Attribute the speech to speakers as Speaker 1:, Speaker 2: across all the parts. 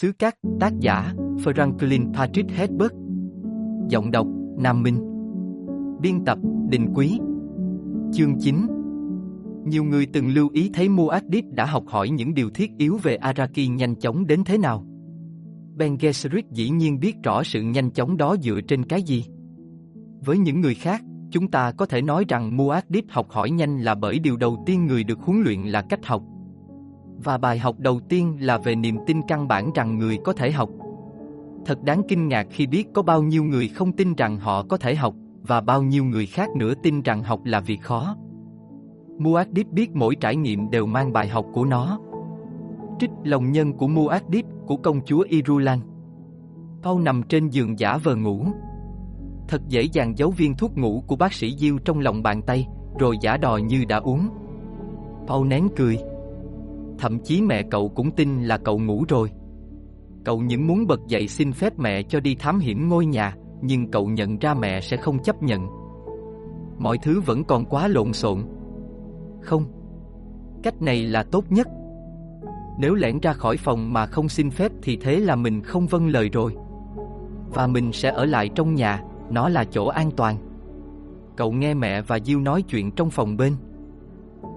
Speaker 1: Xứ Cát, tác giả, Franklin Patrick Hedberg Giọng đọc, Nam Minh Biên tập, Đình Quý Chương 9 Nhiều người từng lưu ý thấy Muad'Dib đã học hỏi những điều thiết yếu về Araki nhanh chóng đến thế nào. Ben Gesserit dĩ nhiên biết rõ sự nhanh chóng đó dựa trên cái gì. Với những người khác, chúng ta có thể nói rằng Muad'Dib học hỏi nhanh là bởi điều đầu tiên người được huấn luyện là cách học. Và bài học đầu tiên là về niềm tin căn bản rằng người có thể học. Thật đáng kinh ngạc khi biết có bao nhiêu người không tin rằng họ có thể học, và bao nhiêu người khác nữa tin rằng học là việc khó. Muad'Dib biết mỗi trải nghiệm đều mang bài học của nó. Trích lòng nhân của Muad'Dib của công chúa Irulan. Paul nằm trên giường giả vờ ngủ. Thật dễ dàng giấu viên thuốc ngủ của bác sĩ Diêu trong lòng bàn tay, rồi giả đò như đã uống. Paul nén cười. Thậm chí mẹ cậu cũng tin là cậu ngủ rồi. Cậu những muốn bật dậy xin phép mẹ cho đi thám hiểm ngôi nhà, nhưng cậu nhận ra mẹ sẽ không chấp nhận. Mọi thứ vẫn còn quá lộn xộn. Không. Cách này là tốt nhất. Nếu lẻn ra khỏi phòng mà không xin phép thì thế là mình không vâng lời rồi. Và mình sẽ ở lại trong nhà, nó là chỗ an toàn. Cậu nghe mẹ và Diêu nói chuyện trong phòng bên.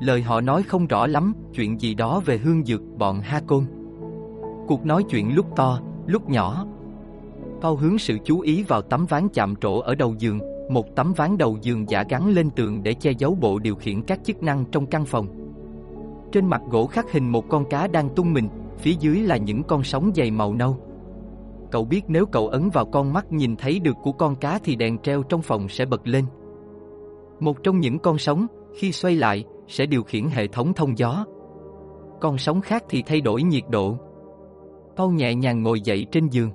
Speaker 1: Lời họ nói không rõ lắm, chuyện gì đó về hương dược bọn Ha Côn. Cuộc nói chuyện lúc to, lúc nhỏ. Paul hướng sự chú ý vào tấm ván chạm trổ ở đầu giường, một tấm ván đầu giường giả gắn lên tường để che giấu bộ điều khiển các chức năng trong căn phòng. Trên mặt gỗ khắc hình một con cá đang tung mình, phía dưới là những con sóng dày màu nâu. Cậu biết nếu cậu ấn vào con mắt nhìn thấy được của con cá thì đèn treo trong phòng sẽ bật lên. Một trong những con sóng, khi xoay lại, sẽ điều khiển hệ thống thông gió. Con sóng khác thì thay đổi nhiệt độ. Paul nhẹ nhàng ngồi dậy trên giường.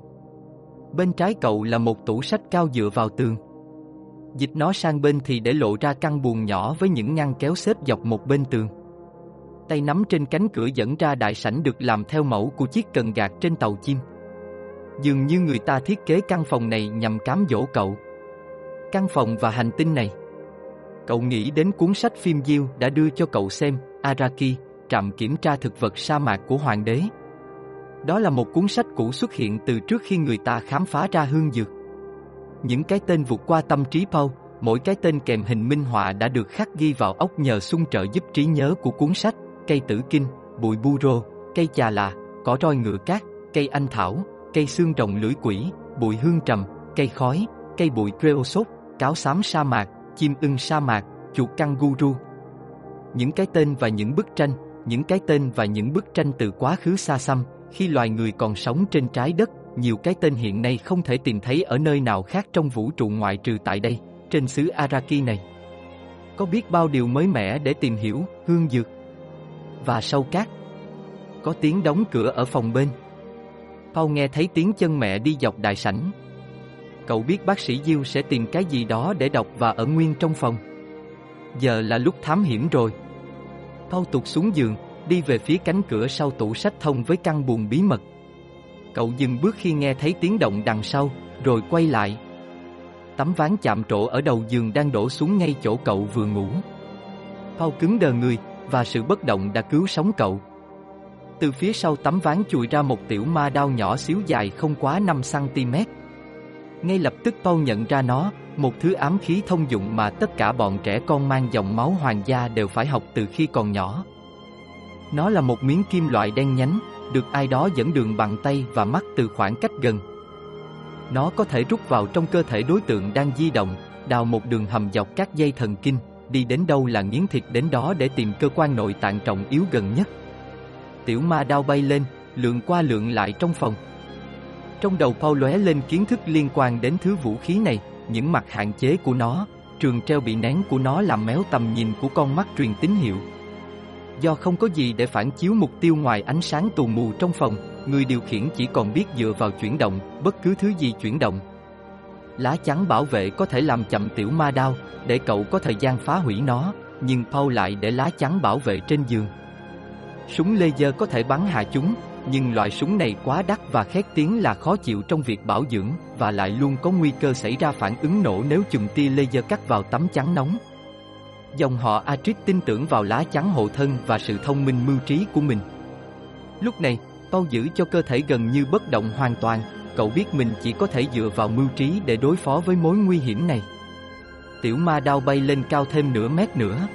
Speaker 1: Bên trái cậu là một tủ sách cao dựa vào tường. Dịch nó sang bên thì để lộ ra căn buồng nhỏ với những ngăn kéo xếp dọc một bên tường. Tay nắm trên cánh cửa dẫn ra đại sảnh được làm theo mẫu của chiếc cần gạt trên tàu chim. Dường như người ta thiết kế căn phòng này nhằm cám dỗ cậu. Căn phòng và hành tinh này. Cậu nghĩ đến cuốn sách phim Diêu đã đưa cho cậu xem, Araki, trạm kiểm tra thực vật sa mạc của hoàng đế. Đó là một cuốn sách cũ xuất hiện từ trước khi người ta khám phá ra hương dược. Những cái tên vượt qua tâm trí Paul, mỗi cái tên kèm hình minh họa đã được khắc ghi vào ốc nhờ xung trợ giúp trí nhớ của cuốn sách, cây tử kinh, bụi bu rô, cây chà là, cỏ roi ngựa cát, cây anh thảo, cây xương rồng lưỡi quỷ, bụi hương trầm, cây khói, cây bụi creosote, cáo xám sa mạc, chim ưng sa mạc, chuột kangaroo. Những cái tên và những bức tranh, những cái tên và những bức tranh từ quá khứ xa xăm, khi loài người còn sống trên trái đất, nhiều cái tên hiện nay không thể tìm thấy ở nơi nào khác trong vũ trụ ngoại trừ tại đây, trên xứ Araki này. Có biết bao điều mới mẻ để tìm hiểu, hương dược. Và sâu cát. Có tiếng đóng cửa ở phòng bên. Paul nghe thấy tiếng chân mẹ đi dọc đại sảnh. Cậu biết bác sĩ Diêu sẽ tìm cái gì đó để đọc và ở nguyên trong phòng. Giờ là lúc thám hiểm rồi. Thâu tụt xuống giường, đi về phía cánh cửa sau tủ sách thông với căn buồng bí mật. Cậu dừng bước khi nghe thấy tiếng động đằng sau, rồi quay lại. Tấm ván chạm trổ ở đầu giường đang đổ xuống ngay chỗ cậu vừa ngủ. Paul cứng đờ người, và sự bất động đã cứu sống cậu. Từ phía sau tấm ván chùi ra một tiểu ma đao nhỏ xíu dài không quá 5cm. Ngay lập tức Paul nhận ra nó, một thứ ám khí thông dụng mà tất cả bọn trẻ con mang dòng máu hoàng gia đều phải học từ khi còn nhỏ. Nó là một miếng kim loại đen nhánh, được ai đó dẫn đường bằng tay và mắt từ khoảng cách gần. Nó có thể rút vào trong cơ thể đối tượng đang di động, đào một đường hầm dọc các dây thần kinh, đi đến đâu là nghiến thịt đến đó để tìm cơ quan nội tạng trọng yếu gần nhất. Tiểu ma đao bay lên, lượn qua lượn lại trong phòng. Trong đầu Paul lóe lên kiến thức liên quan đến thứ vũ khí này, những mặt hạn chế của nó, trường treo bị nén của nó làm méo tầm nhìn của con mắt truyền tín hiệu. Do không có gì để phản chiếu mục tiêu ngoài ánh sáng tù mù trong phòng, người điều khiển chỉ còn biết dựa vào chuyển động, bất cứ thứ gì chuyển động. Lá chắn bảo vệ có thể làm chậm tiểu ma đao, để cậu có thời gian phá hủy nó, nhưng Paul lại để lá chắn bảo vệ trên giường. Súng laser có thể bắn hạ chúng, nhưng loại súng này quá đắt và khét tiếng là khó chịu trong việc bảo dưỡng và lại luôn có nguy cơ xảy ra phản ứng nổ nếu chùm tia laser cắt vào tấm chắn nóng. Dòng họ Atrix tin tưởng vào lá chắn hộ thân và sự thông minh mưu trí của mình. Lúc này, Bao giữ cho cơ thể gần như bất động hoàn toàn, cậu biết mình chỉ có thể dựa vào mưu trí để đối phó với mối nguy hiểm này. Tiểu ma đao bay lên cao thêm nửa mét nữa.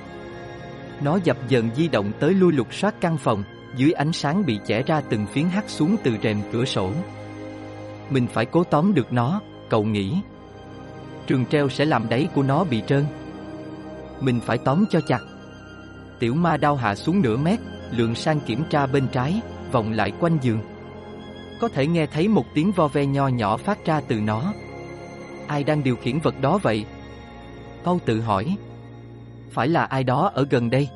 Speaker 1: Nó dập dần di động tới lui lục soát căn phòng, dưới ánh sáng bị chẻ ra từng phiến hắt xuống từ rèm cửa sổ. Mình phải cố tóm được nó, cậu nghĩ. Trường treo sẽ làm đáy của nó bị trơn. Mình phải tóm cho chặt. Tiểu ma đao hạ xuống nửa mét, lượng sang kiểm tra bên trái, vòng lại quanh giường. Có thể nghe thấy một tiếng vo ve nho nhỏ phát ra từ nó. Ai đang điều khiển vật đó vậy? câu tự hỏi. Phải là ai đó ở gần đây?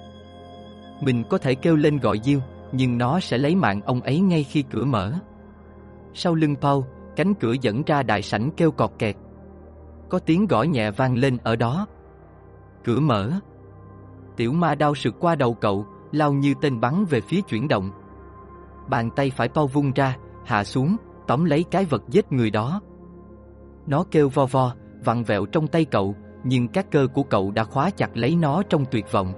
Speaker 1: Mình có thể kêu lên gọi Diêu, nhưng nó sẽ lấy mạng ông ấy ngay khi cửa mở. Sau lưng Paul, cánh cửa dẫn ra đại sảnh kêu cọt kẹt. Có tiếng gõ nhẹ vang lên ở đó. Cửa mở. Tiểu ma đau sượt qua đầu cậu, lao như tên bắn về phía chuyển động. Bàn tay phải Paul vung ra, hạ xuống, tóm lấy cái vật giết người đó. Nó kêu vo vo, vặn vẹo trong tay cậu, nhưng các cơ của cậu đã khóa chặt lấy nó trong tuyệt vọng.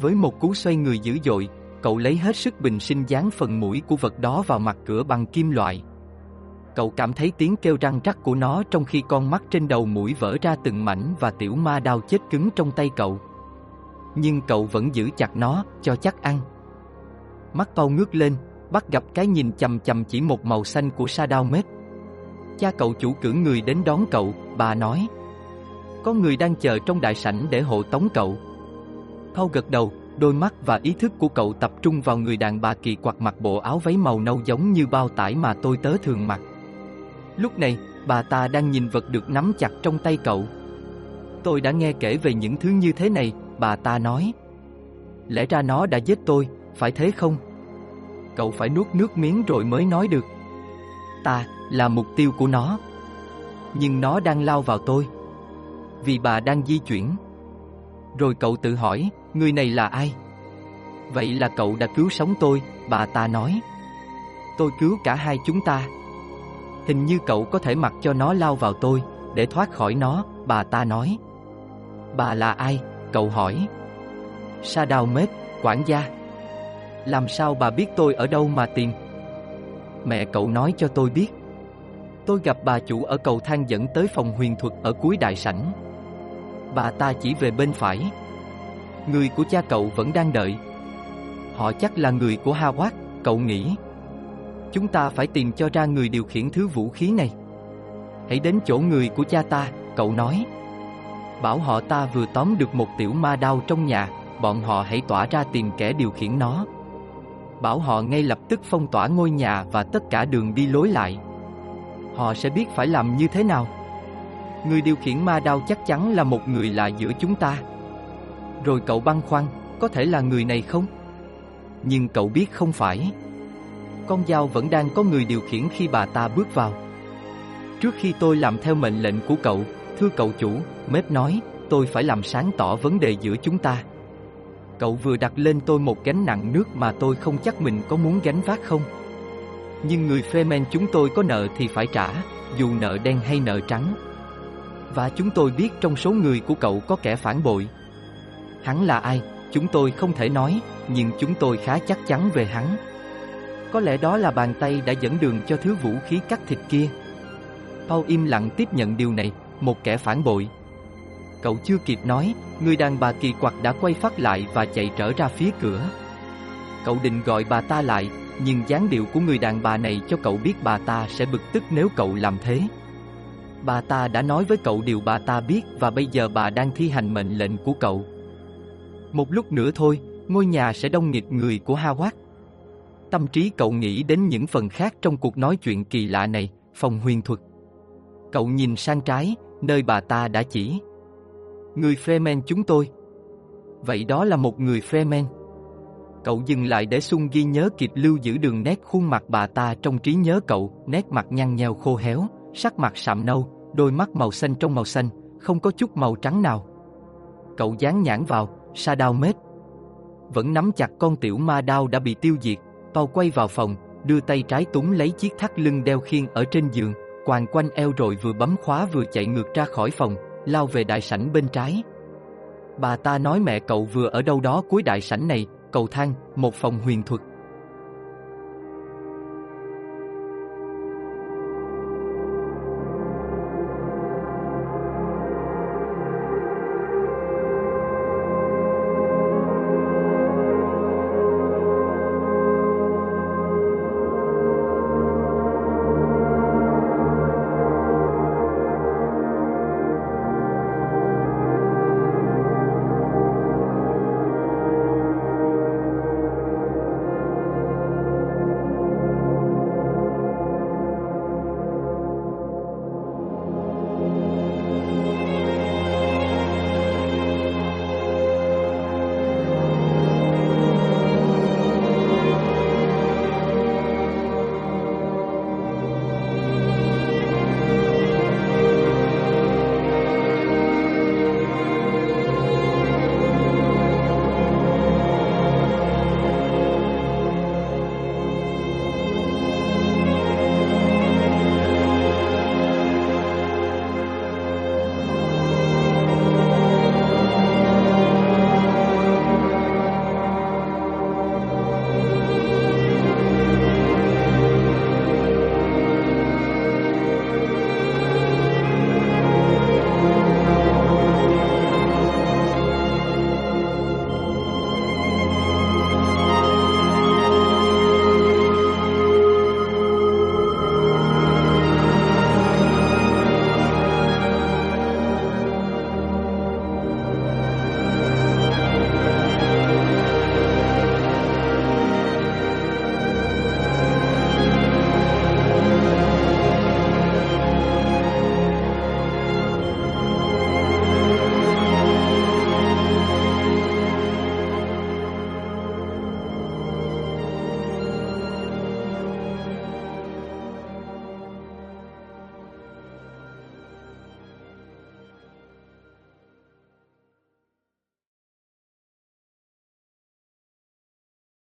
Speaker 1: Với một cú xoay người dữ dội, cậu lấy hết sức bình sinh dán phần mũi của vật đó vào mặt cửa bằng kim loại. Cậu cảm thấy tiếng kêu răng rắc của nó trong khi con mắt trên đầu mũi vỡ ra từng mảnh và tiểu ma đao chết cứng trong tay cậu. Nhưng cậu vẫn giữ chặt nó, cho chắc ăn. Mắt Paul ngước lên, bắt gặp cái nhìn chầm chầm chỉ một màu xanh của sa đao mết. Cha cậu chủ cử người đến đón cậu, bà nói. Có người đang chờ trong đại sảnh để hộ tống cậu. Paul gật đầu, đôi mắt và ý thức của cậu tập trung vào người đàn bà kỳ quặc mặc bộ áo váy màu nâu giống như bao tải mà tôi tớ thường mặc. Lúc này, bà ta đang nhìn vật được nắm chặt trong tay cậu. Tôi đã nghe kể về những thứ như thế này, bà ta nói. Lẽ ra nó đã giết tôi, phải thế không? Cậu phải nuốt nước miếng rồi mới nói được. Ta là mục tiêu của nó. Nhưng nó đang lao vào tôi. Vì bà đang di chuyển. Rồi cậu tự hỏi, người này là ai? Vậy là cậu đã cứu sống tôi, bà ta nói. Tôi cứu cả hai chúng ta. Hình như cậu có thể mặc cho nó lao vào tôi, để thoát khỏi nó, bà ta nói. Bà là ai? Cậu hỏi. Sa đào mết, quản gia. Làm sao bà biết tôi ở đâu mà tìm? Mẹ cậu nói cho tôi biết. Tôi gặp bà chủ ở cầu thang dẫn tới phòng huyền thuật ở cuối đại sảnh. Bà ta chỉ về bên phải. Người của cha cậu vẫn đang đợi. Họ chắc là người của Hawat, cậu nghĩ. Chúng ta phải tìm cho ra người điều khiển thứ vũ khí này. Hãy đến chỗ người của cha ta, cậu nói. Bảo họ ta vừa tóm được một tiểu ma đao trong nhà, bọn họ hãy tỏa ra tìm kẻ điều khiển nó. Bảo họ ngay lập tức phong tỏa ngôi nhà và tất cả đường đi lối lại. Họ sẽ biết phải làm như thế nào. Người điều khiển ma đao chắc chắn là một người lạ giữa chúng ta. Rồi cậu băn khoăn, có thể là người này không? Nhưng cậu biết không phải. Con dao vẫn đang có người điều khiển khi bà ta bước vào. Trước khi tôi làm theo mệnh lệnh của cậu, thưa cậu chủ, Mếp nói, tôi phải làm sáng tỏ vấn đề giữa chúng ta. Cậu vừa đặt lên tôi một gánh nặng nước mà tôi không chắc mình có muốn gánh vác không. Nhưng người Fremen chúng tôi có nợ thì phải trả, dù nợ đen hay nợ trắng. Và chúng tôi biết trong số người của cậu có kẻ phản bội. Hắn là ai, chúng tôi không thể nói, nhưng chúng tôi khá chắc chắn về hắn. Có lẽ đó là bàn tay đã dẫn đường cho thứ vũ khí cắt thịt kia. Paul im lặng tiếp nhận điều này, một kẻ phản bội. Cậu chưa kịp nói, người đàn bà kỳ quặc đã quay phát lại và chạy trở ra phía cửa. Cậu định gọi bà ta lại, nhưng dáng điệu của người đàn bà này cho cậu biết bà ta sẽ bực tức nếu cậu làm thế. Bà ta đã nói với cậu điều bà ta biết và bây giờ bà đang thi hành mệnh lệnh của cậu. Một lúc nữa thôi, ngôi nhà sẽ đông nghịt người của Hawat. Tâm trí cậu nghĩ đến những phần khác trong cuộc nói chuyện kỳ lạ này, phòng huyền thuật. Cậu nhìn sang trái, nơi bà ta đã chỉ. Người Fremen chúng tôi. Vậy đó là một người Fremen. Cậu dừng lại để Sung ghi nhớ kịp lưu giữ đường nét khuôn mặt bà ta trong trí nhớ cậu, nét mặt nhăn nheo khô héo, sắc mặt sạm nâu, đôi mắt màu xanh trong màu xanh, không có chút màu trắng nào. Cậu dán nhãn vào, sa đao mết. Vẫn nắm chặt con tiểu ma đao đã bị tiêu diệt, Tao quay vào phòng, đưa tay trái túm lấy chiếc thắt lưng đeo khiên ở trên giường, quàng quanh eo rồi vừa bấm khóa vừa chạy ngược ra khỏi phòng, lao về đại sảnh bên trái. Bà ta nói mẹ cậu vừa ở đâu đó cuối đại sảnh này, cầu thang, một phòng huyền thuật.